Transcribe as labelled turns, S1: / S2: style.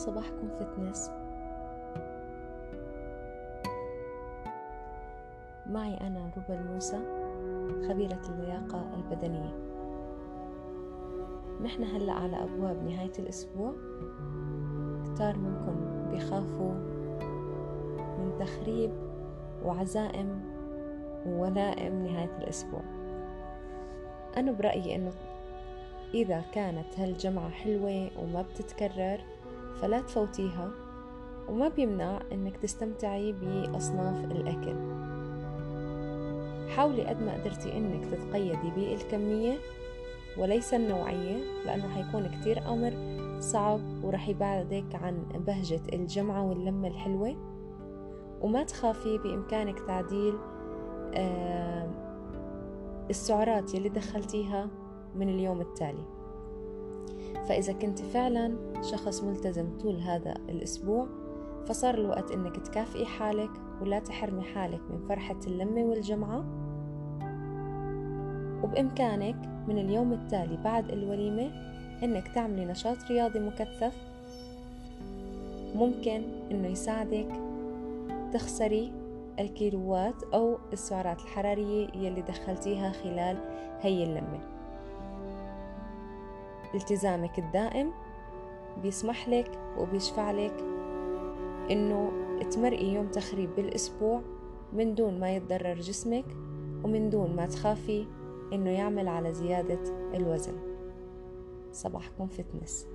S1: صباحكم فتنس معي أنا روبا الموسى خبيرة اللياقة البدنية. نحن هلأ على أبواب نهاية الأسبوع. كتار منكم بيخافوا من تخريب وعزائم وولائم نهاية الأسبوع. أنا برأيي إنه إذا كانت هالجمعة حلوة وما بتتكرر فلا تفوتيها وما بيمنع إنك تستمتعي بأصناف الأكل. حاولي قد ما قدرتي إنك تتقيدي بالكمية وليس النوعية لأنه حيكون كتير أمر صعب ورح يبعدك عن بهجة الجمعة واللمة الحلوة. وما تخافي بإمكانك تعديل السعرات يلي دخلتيها من اليوم التالي. فإذا كنت فعلا شخص ملتزم طول هذا الأسبوع فصار الوقت إنك تكافئي حالك ولا تحرمي حالك من فرحة اللمة والجمعة. وبإمكانك من اليوم التالي بعد الوليمة إنك تعملي نشاط رياضي مكثف. ممكن إنه يساعدك تخسري الكيلوات أو السعرات الحرارية يلي دخلتيها خلال هي اللمة. التزامك الدائم بيسمح لك وبيشفع لك إنه تمرقي يوم تخريب بالأسبوع من دون ما يتضرر جسمك ومن دون ما تخافي إنه يعمل على زيادة الوزن. صباحكم فتنس.